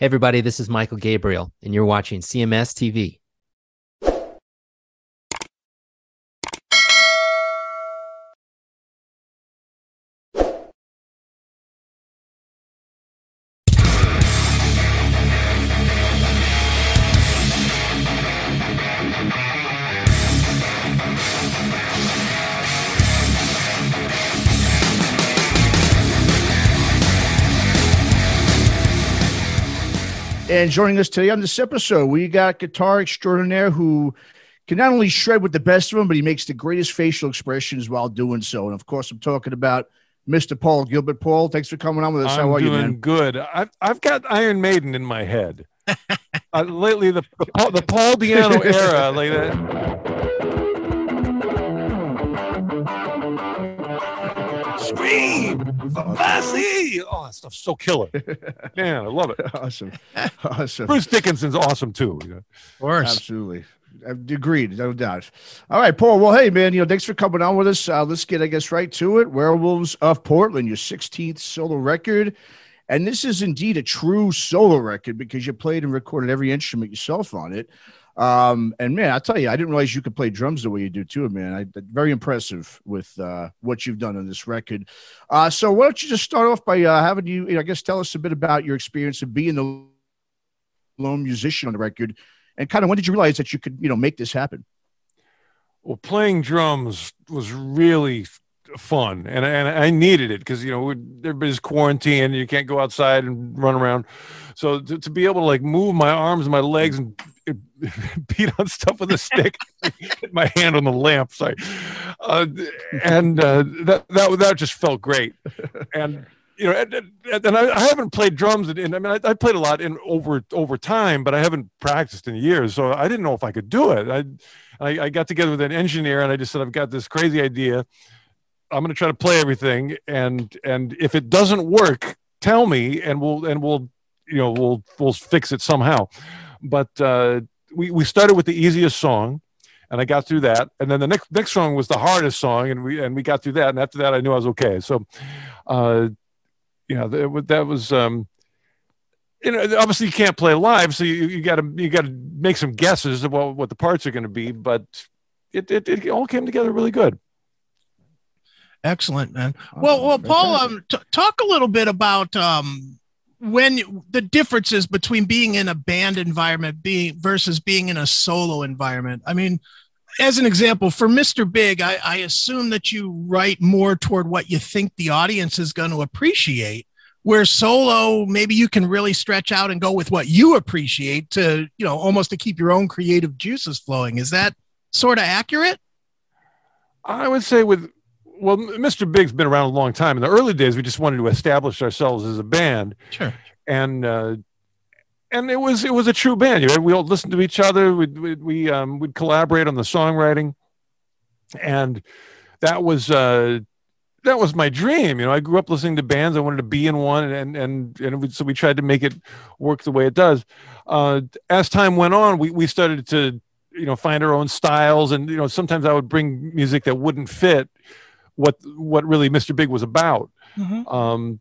Hey, everybody, this is Michael Gabriel, and you're watching CMS TV. And joining us today on this episode, we got guitar extraordinaire who can not only shred with the best of them, but he makes the greatest facial expressions while doing so. And of course, I'm talking about Mr. Paul Gilbert. Paul, thanks for coming on with us. I'm How are doing you, man? good. I've, I've got Iron Maiden in my head. uh, lately, the, the, Paul, the Paul Di'Anno era, like that. Scream! Vasi! Oh, that stuff's so killer. Man, I love it. awesome. Awesome. Bruce Dickinson's awesome too. you know. Of course. Absolutely. I've Agreed, no doubt. All right, Paul. Well, hey, man, you know, thanks for coming on with us. Uh, let's get, I guess, right to it. Werewolves of Portland, your 16th solo record. And this is indeed a true solo record because you played and recorded every instrument yourself on it. Um, and man, I'll tell you, I didn't realize you could play drums the way you do too, man. I very impressive with uh, what you've done on this record. Uh, so why don't you just start off by uh, having you, I guess, tell us a bit about your experience of being the lone musician on the record, and kind of when did you realize that you could, you know, make this happen? Well, playing drums was really fun, and and I needed it because you know everybody's quarantined, you can't go outside and run around. So to, to be able to like move my arms and my legs and beat on stuff with a stick, hit my hand on the lamp, sorry, uh, and uh, that that that just felt great, and you know, and, and, I, I, haven't played drums, and I mean, I, I, played a lot in over over time, but I haven't practiced in years, so I didn't know if I could do it. I, I, I got together with an engineer, and I just said, I've got this crazy idea. I'm going to try to play everything, and and if it doesn't work, tell me, and we'll and we'll you know we'll we'll fix it somehow. But uh, we we started with the easiest song and I got through that. And then the next next song was the hardest song, and we and we got through that. And after that, I knew I was okay. So, uh, you know, that, that was, um, you know, obviously you can't play live, so you, you got to you got to make some guesses about what the parts are going to be. But it, it it all came together really good. Excellent, man. Well, well, Paul, um, t- talk a little bit about um, when the differences between being in a band environment being versus being in a solo environment. I mean, as an example, for Mr. Big, I, I assume that you write more toward what you think the audience is going to appreciate. Where solo, maybe you can really stretch out and go with what you appreciate to, you know, almost to keep your own creative juices flowing. Is that sort of accurate? I would say with well, Mr. Big's been around a long time. In the early days, we just wanted to establish ourselves as a band. Sure. And uh, and it was it was a true band. You know, we all listened to each other. We we we um would collaborate on the songwriting, and that was uh that was my dream. You know, I grew up listening to bands. I wanted to be in one, and and and so we tried to make it work the way it does. Uh, as time went on, we we started to you know find our own styles, and you know sometimes I would bring music that wouldn't fit what what really Mr. Big was about. Mm-hmm. Um,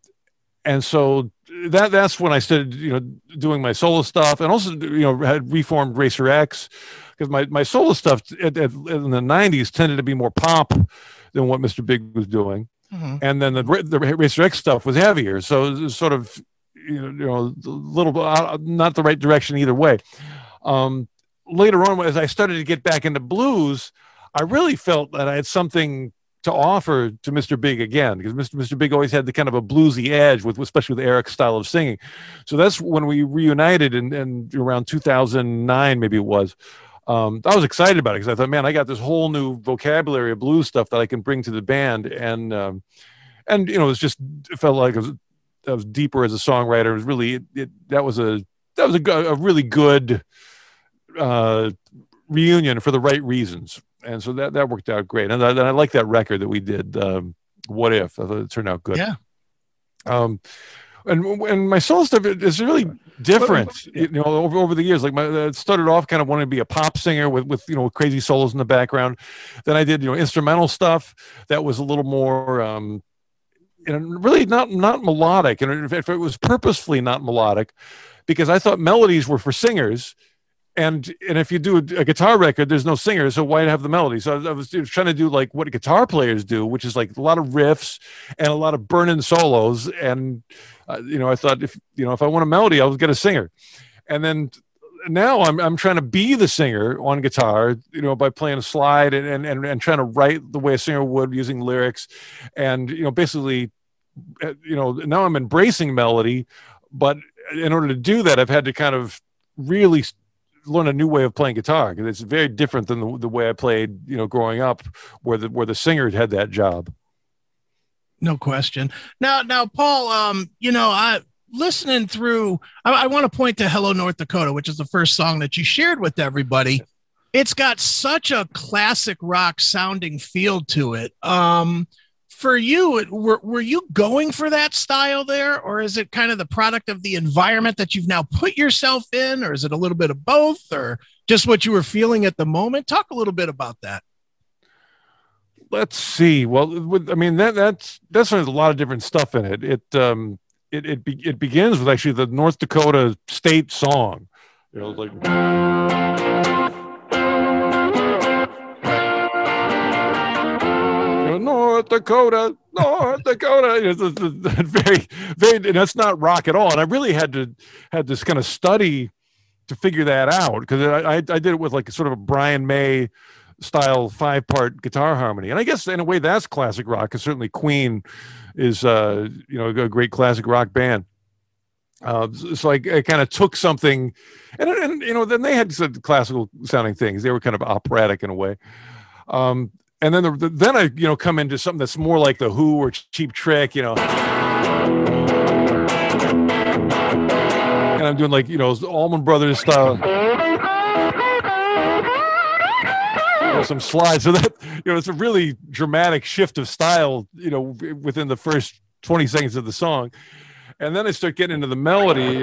and so that that's when I started, you know, doing my solo stuff, and also, you know, had reformed Racer X because my my solo stuff at, at, in the '90s tended to be more pop than what Mr. Big was doing, mm-hmm. and then the the Racer X stuff was heavier, so it was sort of you know, you know a little uh, not the right direction either way. Um, later on, as I started to get back into blues, I really felt that I had something to offer to Mr. Big again because Mr. Mr. Big always had the kind of a bluesy edge with especially with Eric's style of singing. So that's when we reunited in, in around 2009 maybe it was. Um, I was excited about it because I thought, man, I got this whole new vocabulary of blues stuff that I can bring to the band, and um, and you know, it was just it felt like it was, I was deeper as a songwriter. It was really it, it, that was a that was a, a really good uh, reunion for the right reasons and so that that worked out great. And I, and I like that record that we did. Um, what if it turned out good? Yeah. Um, and and my solo stuff is really different. You know, over over the years, like my it started off kind of wanting to be a pop singer with with you know crazy solos in the background. Then I did you know instrumental stuff that was a little more. Um, you know, really not not melodic, and if it was purposefully not melodic, because I thought melodies were for singers. And and if you do a, guitar record, there's no singer, so why have the melody? So I was trying to do like what guitar players do, which is like a lot of riffs and a lot of burning solos. And uh, you know, I thought if you know if I want a melody, I'll get a singer. And then now I'm I'm trying to be the singer on guitar, you know, by playing a slide and and and and trying to write the way a singer would using lyrics, and you know, basically, uh, you know, now I'm embracing melody, but in order to do that, I've had to kind of really learn a new way of playing guitar because it's very different than the, the way I played, you know, growing up, where the where the singer had that job. No question. Now, now, Paul, um, you know, I listening through, I, I want to point to Hello North Dakota, which is the first song that you shared with everybody. It's got such a classic rock sounding feel to it. Um, for you, were, were you going for that style there, or is it kind of the product of the environment that you've now put yourself in, or is it a little bit of both, or just what you were feeling at the moment? Talk a little bit about that let's see. Well, with, I mean that that's that's a lot of different stuff in it. It um it it, be, it begins with actually the North Dakota state song. You know, like. North Dakota, North Dakota. It's, it's, it's very, very, and that's not rock at all. And I really had to had this kind of study to figure that out because I, I, I did it with like sort of a Brian May style five part guitar harmony. And I guess in a way that's classic rock because certainly Queen is, uh, you know, a great classic rock band. Uh, so I, I kind of took something, and, and you know, then they had some classical sounding things. They were kind of operatic in a way. Um, and then the, the, then I you know come into something that's more like the Who or Cheap Trick, you know. And I'm doing like you know Allman Brothers style. some slides. So that you know, it's a really dramatic shift of style. You know, within the first twenty seconds of the song, and then I start getting into the melody.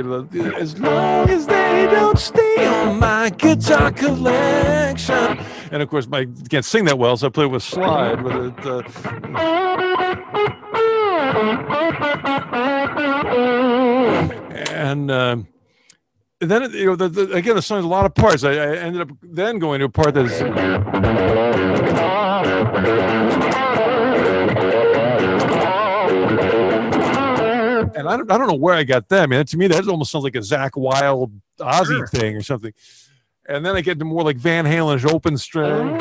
As long as they don't steal my guitar collection, and of course, I can't sing that well, so I play it with slide. But it, uh, and. Uh, then you know the, the, again the song's a lot of parts I, I, ended up then going to a part that's and I don't, I don't know where I got that man to me that almost sounds like a Zakk Wylde Ozzy sure. thing or something and then I get to more like Van Halen's open string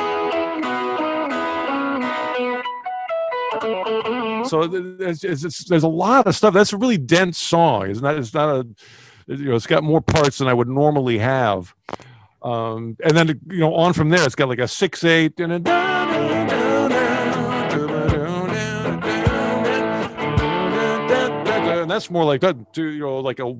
so there's, there's, there's a lot of stuff that's a really dense song it's not it's not a you know, it's got more parts than I would normally have. Um, and then you know, on from there, it's got like a six eight and a. And that's more like that, you know, like a,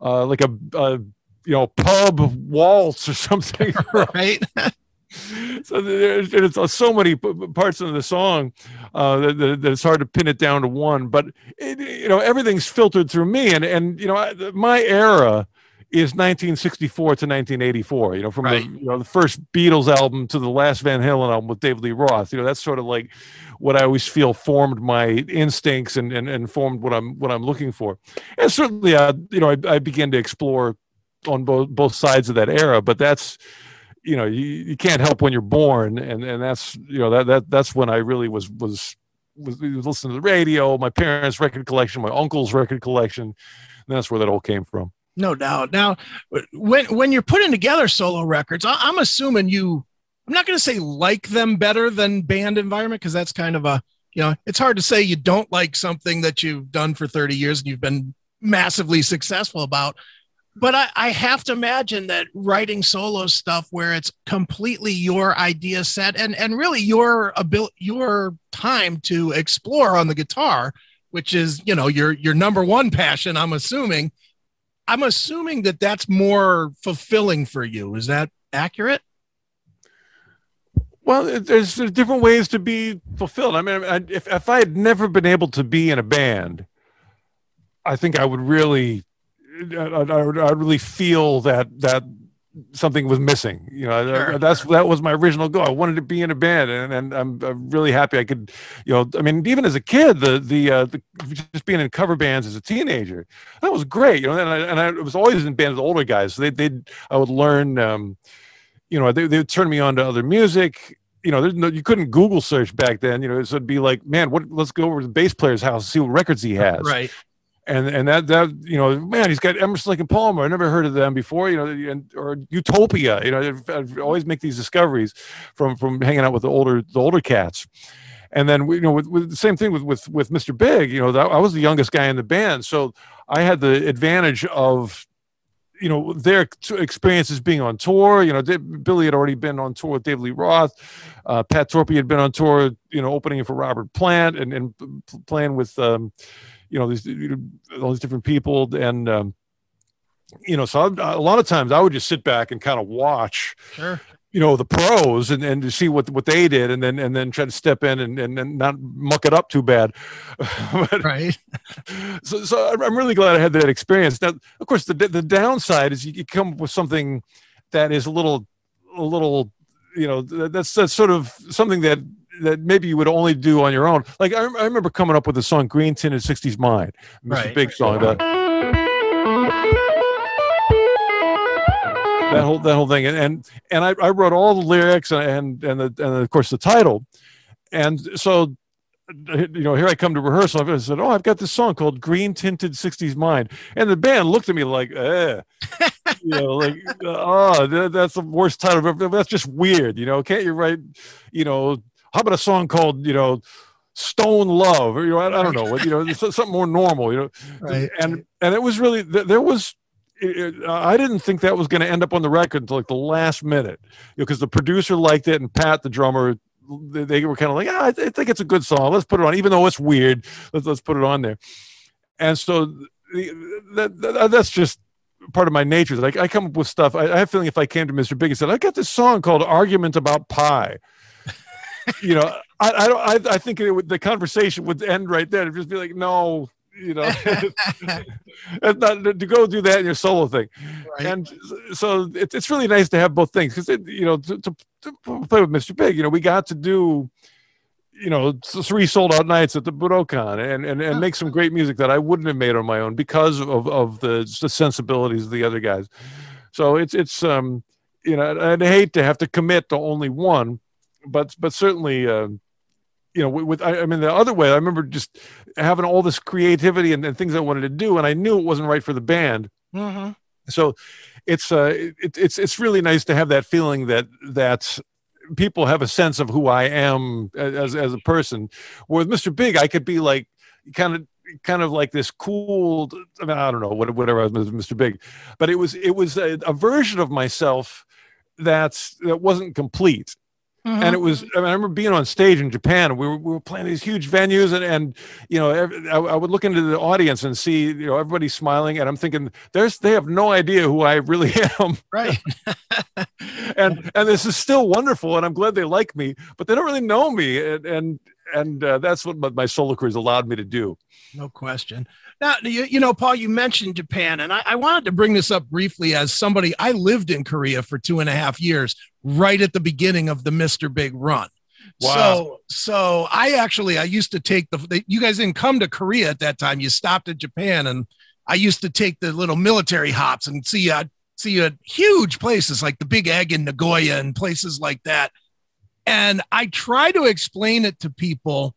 uh, like a, uh, you know, pub waltz or something, right? so there's, there's so many parts of the song uh, that, that, it's hard to pin it down to one. But it, you know, everything's filtered through me, and and you know, my era is 1964 to 1984. You know, from right. the you know the first Beatles album to the last Van Halen album with David Lee Roth. You know, that's sort of like what I always feel formed my instincts and and, and formed what I'm what I'm looking for. And certainly, uh, you know, I, I began to explore on both both sides of that era, but that's you know you, you can't help when you're born and and that's you know that that that's when i really was was was, listening to the radio my parents record collection my uncle's record collection that's where that all came from. No doubt. Now when when you're putting together solo records I, i'm assuming you i'm not going to say like them better than band environment because that's kind of a you know it's hard to say you don't like something that you've done for 30 years and you've been massively successful about but I, I, have to imagine that writing solo stuff where it's completely your idea set and and really your ability your time to explore on the guitar which is you know your your number one passion i'm assuming. I'm assuming that that's more fulfilling for you. Is that accurate? Well there's, there's different ways to be fulfilled. I mean if, if i had never been able to be in a band i think i would really I, I, I really feel that that something was missing. You know, Sure. that's that was my original goal. I wanted to be in a band, and, and I'm, I'm really happy I could. You know, I mean, even as a kid, the the, uh, the just being in cover bands as a teenager, that was great. You know, and I, and I was always in bands with older guys. So they they I would learn. Um, you know, they they would turn me on to other music. You know, there's no you couldn't Google search back then. You know, so it'd be like, man, what? Let's go over to the bass player's house and see what records he has Right. And and that that you know man he's got Emerson Lake and Palmer I never heard of them before you know and or Utopia you know I've, I've uh, always make these discoveries from from hanging out with the older the older cats and then you know with, with the same thing with with with Mr. Big you know that, I was the youngest guy in the band so I had the advantage of you know their experiences being on tour you know Billy had already been on tour with David Lee Roth uh, Pat Torpey had been on tour you know opening for Robert Plant and and playing with um, you know these you know, all these different people and um, you know so I, a lot of times i would just sit back and kind of watch Sure. You know the pros and, and to see what what they did and then and then try to step in and, and, and not muck it up too bad but, Right. so, so I'm- really glad i had that experience now of course the the downside is you, come up with something that is a little a little you know that's that's sort of something that that maybe you would only do on your own like i, I remember coming up with the song green tinted 60s mind mr Right. big song that that whole that whole thing. And and, and I, I wrote all the lyrics and and the, and of course the title. And so you know here i come to rehearsal. I said oh i've got this song called green tinted 60s mind. And the band looked at me like eh. you know like oh that, that's the worst title ever that's just weird you know can't you write you know how about a song called you know stone love? Or you know i, I don't know what you know something more normal you know. Right. and and it was really there was it, it- uh, I didn't think that was going to end up on the record until like the last minute, because the producer liked it and Pat, the drummer, they, they were kind of like, ah, I, th- I think it's a good song. Let's put it on, even though it's weird. Let's let's put it on there. And so that, that that's just part of my nature. Like I come up with stuff. I, I have a feeling if I came to Mr. Big and said, I got this song called "Argument About Pie," you know, I I don't. I, I think would, the conversation would end right there. It'd just be like, no, you know, that's not to go do that in your solo thing. Right. And so it, it's really nice to have both things because you know to, to, to play with Mr. Big, you know, we got to do you know three sold out nights at the Budokan and and, and make some great music that I wouldn't have made on my own because of of the, the sensibilities of the other guys. So it's it's um you know I'd hate to have to commit to only one, but but certainly. Uh, you know, with, with I, I mean, the other way, I remember just having all this creativity and, and things I wanted to do, and I knew it wasn't right for the band Mhm. so it's uh it, it's it's really nice to have that feeling that that people have a sense of who I am as as a person. Where with Mr. Big, I could be like kind of kind of like this cool. I mean, I don't know what whatever I was Mr. Big, but it was it was a, a version of myself that's that wasn't complete Mm-hmm. and it was I, mean, I remember being on stage in japan we were, we were playing these huge venues and, and you know every, I, I would look into the audience and see you know everybody smiling and i'm thinking there's they have no idea who i really am right. and and this is still wonderful and i'm glad they like me but they don't really know me and and and uh, that's what my, my solo career has allowed me to do No question. Now, you, you know, Paul, you mentioned Japan, and I, I wanted to bring this up briefly as somebody I lived in Korea for two and a half years, right at the beginning of the Mr. Big run. Wow. So, so I actually I used to take the, the. You guys didn't come to Korea at that time. You stopped at Japan, and I used to take the little military hops and see see uh, huge places like the Big Egg in Nagoya and places like that. And I try to explain it to people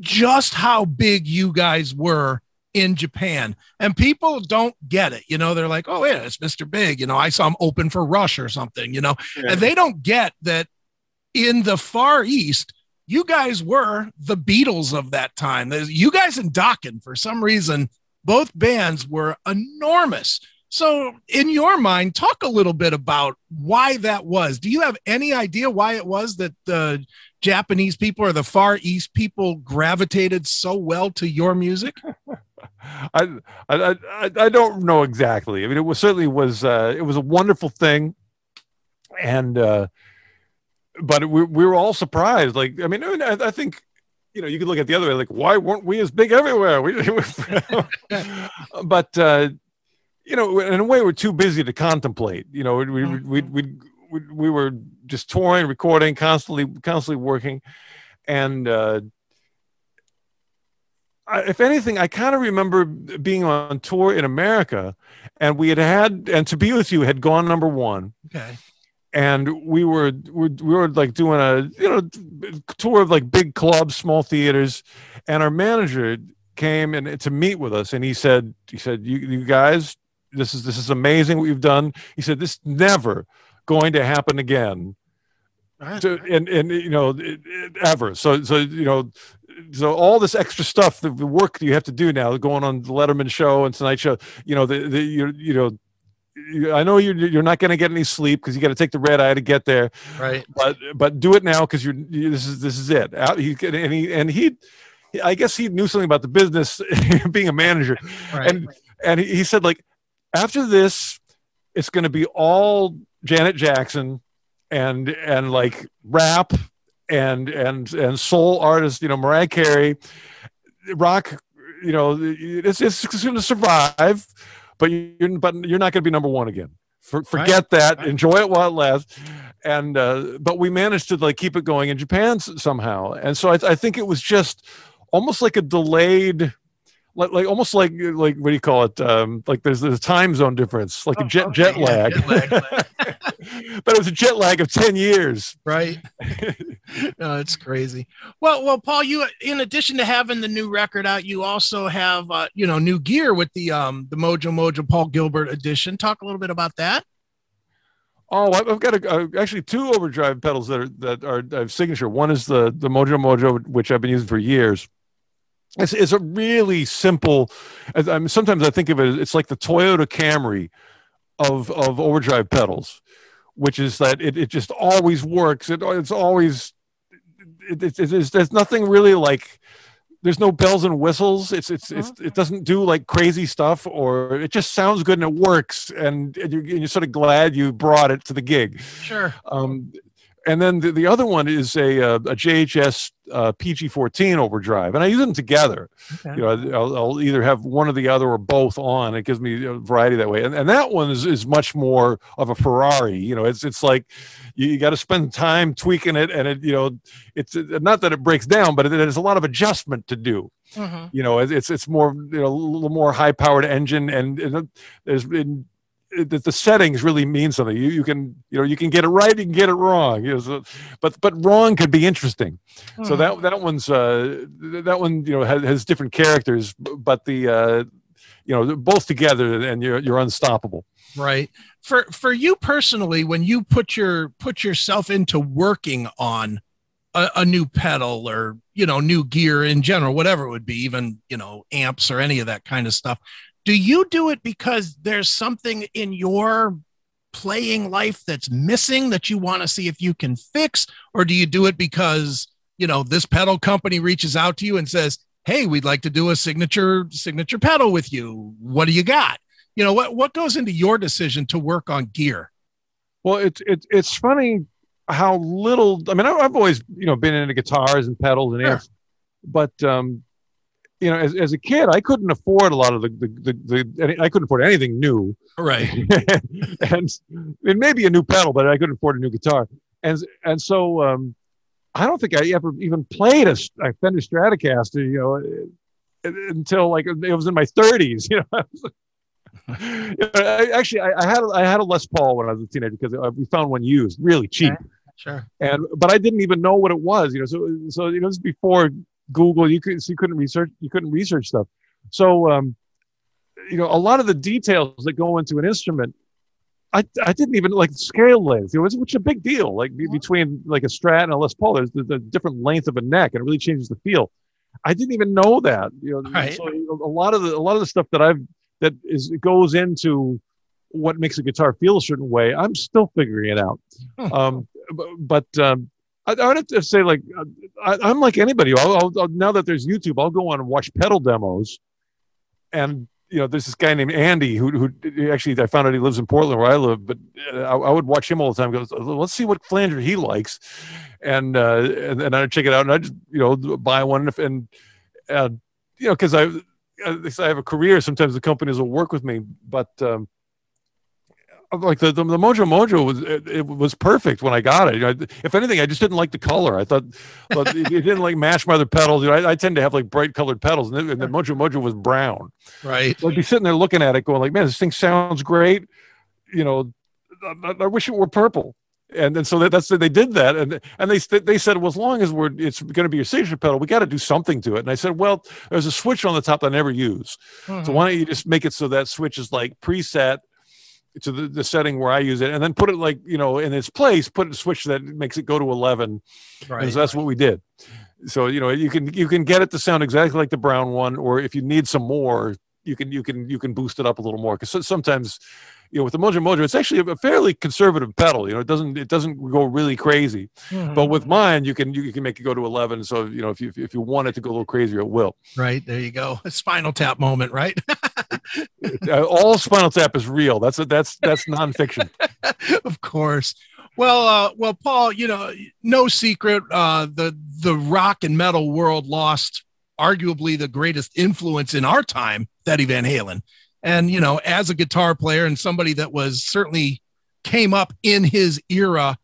just how big you guys were in Japan. And people don't get it. You know, they're like, oh, yeah, it's Mr. Big. You know, I saw him open for Rush or something, you know, and they don't get that in the Far East, you guys were the Beatles of that time. You guys and Dokken, for some reason, both bands were enormous. So, in your mind, talk a little bit about why that was. Do you have any idea why it was that the Japanese people or the Far East people gravitated so well to your music? I, I I I don't know exactly. I mean, it was certainly was uh, it was a wonderful thing, and uh, but we we were all surprised. Like I mean, I, I I think you know you could look at the other way. Like why weren't we as big everywhere? We, but uh, you know, in a way, we're too busy to contemplate. You know, we we we we, we, we were just touring, recording, constantly constantly working, and. uh I, if anything, I kind of remember being on tour in America, and we had had, and to be with you had gone number one, Okay. and we were we, we were like doing a you know tour of like big clubs small theaters and our manager came and to meet with us and he said he said you, you guys this is this is amazing what you've done he said this is never going to happen again Right. to, and and you know it- it- ever so so you know so all this extra stuff the, the work you have to do now going on the letterman show and tonight show you know the, the you, you know I know you're you're not going to get any sleep because you got to take the red eye to get there, Right. but but do it now because you're you, this is this is it. Out, he and he and he, I guess he knew something about the business, being a manager, Right. and and he, he said like after this, it's going to be all Janet Jackson, and and like rap and and and soul artists, you know Mariah Carey, rock, you know it's it's going to survive, but you're but you're not going to be number one again. For, forget that. Enjoy it while it lasts. And uh, but we managed to like keep it going in Japan somehow, and so I, I think it was just almost like a delayed like, like almost like like what do you call it? Um like there's there's a time zone difference like a Oh, jet okay, jet yeah, lag, jet lag, but it was a jet lag of 10 years. Right. No it's crazy. Well well paul you in addition to having the new record out you also have uh, you know new gear with the um the mojo mojo paul gilbert edition. Talk a little bit about that. Oh i've got a, uh, actually two overdrive pedals that are that are have signature. One is the the mojo mojo which i've been using for years it's, it's a really simple I mean, sometimes i think of it it's like the toyota camry of of overdrive pedals which is that it, it just always works. It, it's always it, it, it, it's, there's nothing really like there's no bells and whistles. It's it's, it's it doesn't do like crazy stuff or it just sounds good and it works. And, and you're, and you're sort of glad you brought it to the gig. Sure. Um, and then the, the other one is a, uh, a JHS uh, PG14 overdrive, and I use them together. Okay. You know, I'll, I'll either have one or the other or both on. It gives me a variety that way. And, and that one is, is much more of a Ferrari. You know, it's it's like you, you got to spend time tweaking it, and it you know, it's not that it breaks down, but it, there's a lot of adjustment to do Mhm. you know it- it's it's more you know a little more high powered engine and, and there's been it, the- the settings really mean something. You you can you know you can get it right you can get it wrong. You know, so, but but wrong could be interesting. So that that one's uh that one you know has, has different characters but the uh you know both together and you're you're unstoppable. Right. For for you personally when you put your put yourself into working on a, a new pedal or you know new gear in general whatever it would be even you know amps or any of that kind of stuff do you do it because there's something in your playing life that's missing that you want to see if you can fix or do you do it because you know this pedal company reaches out to you and says hey we'd like to do a signature signature pedal with you what do you got you know what what goes into your decision to work on gear Well, it's it's it's funny how little. I mean, I- I've always you know been into guitars and pedals and Sure. amps, but um, you know, as, as a kid, I couldn't afford a lot of the the, the, the any- I couldn't afford anything new, right and it may be a new pedal, but I couldn't afford a new guitar, and and so um, I don't think I ever even played a Fender Stratocaster, you know, uh, until like it was in my 30s, you know. You know, I, actually, I, I had a, I had a Les Paul when I was a teenager because uh, we found one used, really cheap, sure and but I didn't even know what it was. You know, so so you know, this is before Google. You could so you couldn't research you couldn't research stuff. So um, you know, a lot of the details that go into an instrument, I I didn't even like scale length. You know, which is a big deal. Like be- between like a Strat and a Les Paul, there's the, the different length of a neck, and it really changes the feel. I didn't even know that. You know, Right. so a lot of the a lot of the stuff that I've that is goes into what makes a guitar feel a certain way. I'm still figuring it out. Hmm. Um, b- but um, I, I would have to say, like, uh, I, I'm like anybody. I'll, I'll, I'll- now that there's YouTube, I'll go on and watch pedal demos. And you know, there's this guy named Andy who, who actually I found out he lives in Portland where I live. But uh, I, I would watch him all the time. Goes, let's see what flanger he likes, and uh, and, and I'd check it out, and I just you know buy one and. and uh, you know, because I uh, I have a career. Sometimes the companies will work with me, but um, like the, the, the Mojo Mojo was it, it, was perfect when I got it. You know, if anything, I just didn't like the color. I thought, but it, it, didn't like match my other pedals. You know, I, I tend to have like bright colored pedals, and, and the Mojo Mojo was brown. Right. So I'd be sitting there looking at it, going like, "Man, this thing sounds great." You know, I, I wish it were purple. And then so that, that's they did that, and and they they said, well, as long as we're it's going to be your signature pedal, we got to do something to it. And I said, well, there's a switch on the top that I never use, mm-hmm. so why don't you just make it so that switch is like preset to the, the setting where I use it, and then put it like you know in its place, put a switch that makes it go to eleven. Right. And so that's what we did. So you know you can you can get it to sound exactly like the brown one, or if you need some more, you can you can you can boost it up a little more because sometimes you know with the Mojo Mojo it's actually a fairly conservative pedal you know it doesn't it doesn't go really crazy. Mm-hmm. but with mine you can you, can make it go to 11 so you know if you if you want it to go a little crazier it will. Right there you go. A spinal tap moment right? Uh, all spinal tap is real. That's a, that's that's nonfiction. Of course. Well, uh, well, Paul, you know, no secret, uh, the the rock and metal world lost arguably the greatest influence in our time, Eddie Van Halen. And you know, as a guitar player and somebody that was certainly came up in his era,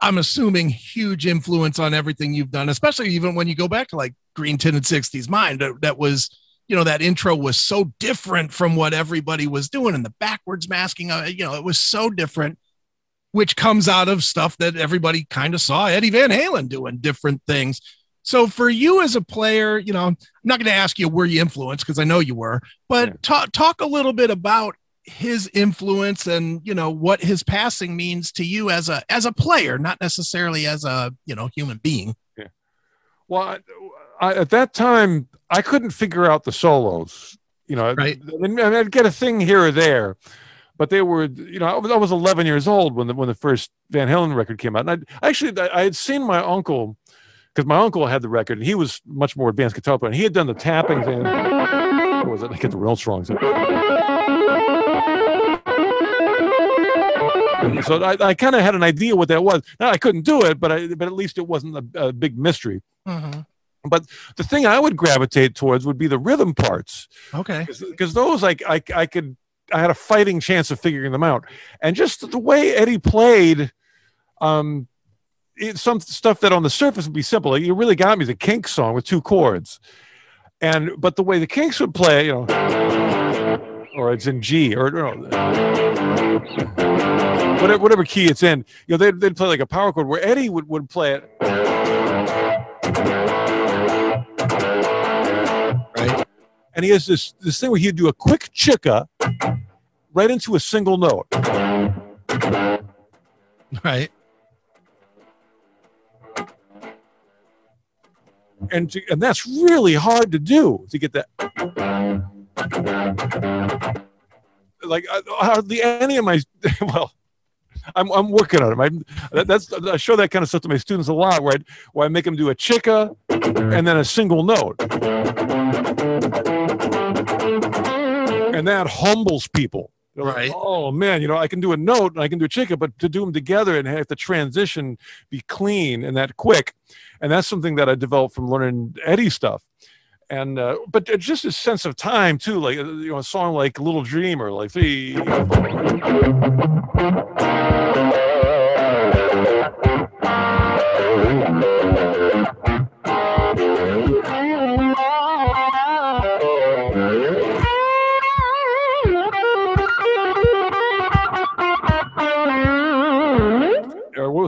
I'm assuming huge influence on everything you've done, especially even when you go back to like Green Tinted 60s Mind. That, was you know that intro was so different from what everybody was doing and the backwards masking uh, you know it was so different which comes out of stuff that everybody kind of saw Eddie Van Halen doing different things. So for you as a player, you know, I'm not going to ask you were you influenced because I know you were, but yeah. talk talk a little bit about his influence and you know what his passing means to you as a as a player, not necessarily as a you know human being. Yeah. Well, I, I, at that time, I couldn't figure out the solos. You know, right. I I'd get a thing here or there, but they were, you know, I was, I was 11 years old when the when the first Van Halen record came out, and I actually I had seen my uncle because my uncle had the record, and he was much more advanced guitar player, and he had done the tapping thing. What was it? I get the real strong. So, so I, I kind of had an idea what that was. Now I couldn't do it, but I but at least it wasn't a, a big mystery. Mm-hmm. But the thing I would gravitate towards would be the rhythm parts. Okay. Because those like I I could I had a fighting chance of figuring them out. And just the way Eddie played, um, some stuff that on the surface would be simple. Like, you really got me the Kinks song with two chords, and but the way the Kinks would play, you know, or it's in G or, or whatever, whatever key it's in, you know, they'd, they'd play like a power chord where Eddie would, would play it. Right. And he has this this thing where he'd do a quick chicka right into a single note. Right. And to, and that's really hard to do to get that. Like hardly any of my well, I'm, I'm working on it. I, that's I show that kind of stuff to my students a lot, where I, where I make them do a chicka and then a single note and that humbles people. Right. Like, oh man, you know, I can do a note and I can do a chicken, but to do them together and have the transition be clean and that quick, and that's something that I developed from learning Eddie stuff. And uh, but just a sense of time too, like uh, you know, a song like "Little Dreamer," like three.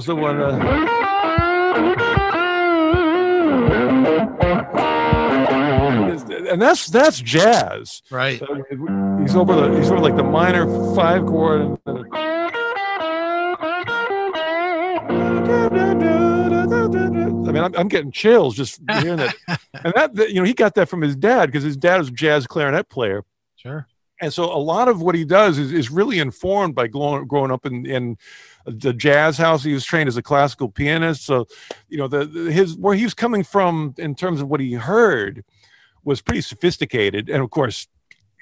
Was the one? Uh... and that's that's jazz, right? he's over the he's over like the minor five chord. I mean, I'm, I'm, getting chills just hearing that. and that, that, you know, he got that from his dad because his dad was a jazz clarinet player. Sure. And so a lot of what he does is, is really informed by growing, growing up in, in the jazz house. He was trained as a classical pianist. So, you know, the, the his where he was coming from in terms of what he heard was pretty sophisticated. And of course,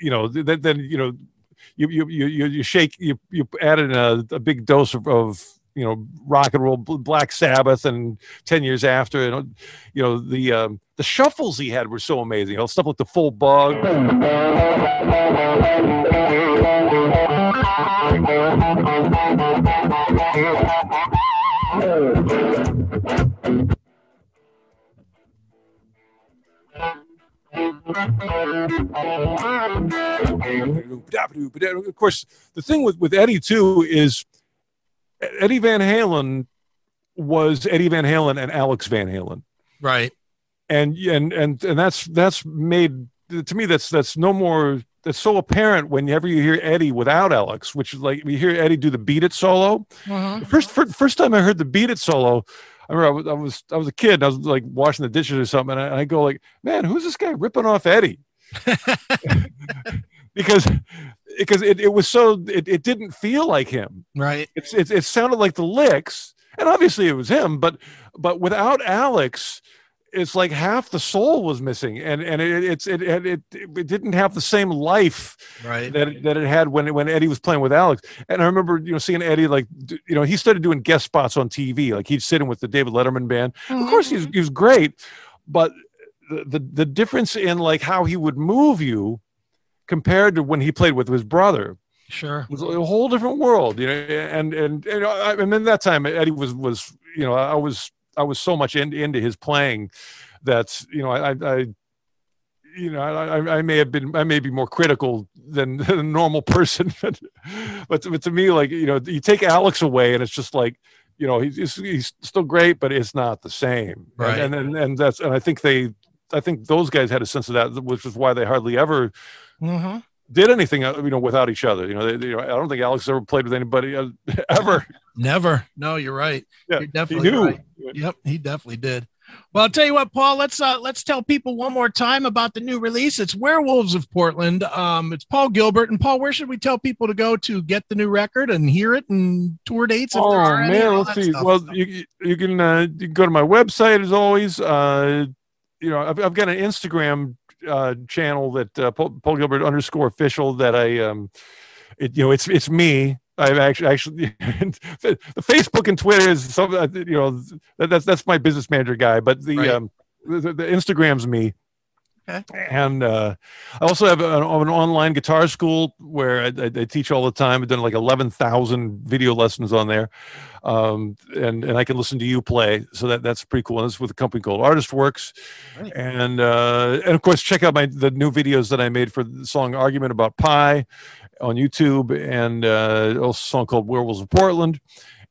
you know, then, then you know, you you you you shake you you added a, a big dose of, of you know rock and roll black sabbath and 10 years after and you know the um, the shuffles he had were so amazing you know stuff like the full bug of course, the thing with, with Eddie too is Eddie Van Halen was Eddie Van Halen and Alex Van Halen. Right. And and and and that's that's made to me that's that's no more that's so apparent whenever you hear Eddie without Alex, which is like we hear Eddie do the beat it solo. Uh-huh. First, first time I heard the beat it solo, I remember I was, I was I was a kid. and I was like washing the dishes or something, and I, I go like, "Man, who's this guy ripping off Eddie?" because because it, it was so it, it didn't feel like him. Right. It's it, it sounded like the licks, and obviously it was him, but but without Alex, it's like half the soul was missing and and it it's it, it it it didn't have the same life right. that that it had when when Eddie was playing with Alex. And I remember you know seeing Eddie like you know he started doing guest spots on TV like he'd sit in with the David Letterman band. Mm-hmm. of course he's he was great but the, the the difference in like how he would move you compared to when he played with his brother sure. it was a whole different world you know and and and, and then that time Eddie was was you know I was I was so much in, into his playing that you know I, I you know I, I may have been I may be more critical than, than a normal person, but, but to, but to me like you know you take Alex away and it's just like you know he's he's still great, but it's not the same. Right. And and and that's and I think they I think those guys had a sense of that, which is why they hardly ever. Mm-hmm did anything uh, you know without each other. You know, they, you know, I don't think Alex ever played with anybody uh, ever. Never. No, you're right. Yeah, you're definitely he knew. Right. Yep, he definitely did. Well, I'll tell you what, Paul. Let's uh, let's tell people one more time about the new release. It's Werewolves of Portland. Um, it's Paul Gilbert and Paul. Where should we tell people to go to get the new record and hear it and tour dates? oh man, let's see. Stuff. Well, you you can uh, you can go to my website as always. Uh, you know, I've, I've got an Instagram uh, channel that uh, Paul, Paul, Gilbert underscore official that I um, it, you know, it's it's me. I've actually actually the Facebook and Twitter is some uh, you know that's that's my business manager guy, but the right. um the, the, Instagram's me. Okay. And uh, I also have an, an, online guitar school where I, I, I, teach all the time. I've done like eleven thousand video lessons on there, um, and and I can listen to you play. So that that's pretty cool. And this with a company called ArtistWorks, right. and uh, and of course check out my the new videos that I made for the song "Argument About Pie." on YouTube, and uh, also a song called "Werewolves of Portland,"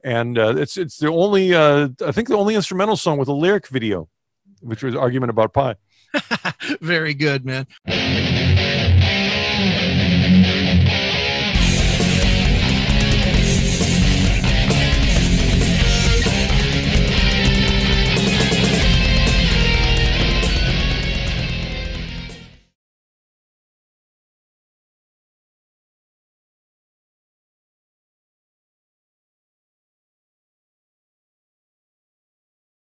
and uh, it's it's the only uh, I think the only instrumental song with a lyric video, which was "Argument About Pie." Very good, man.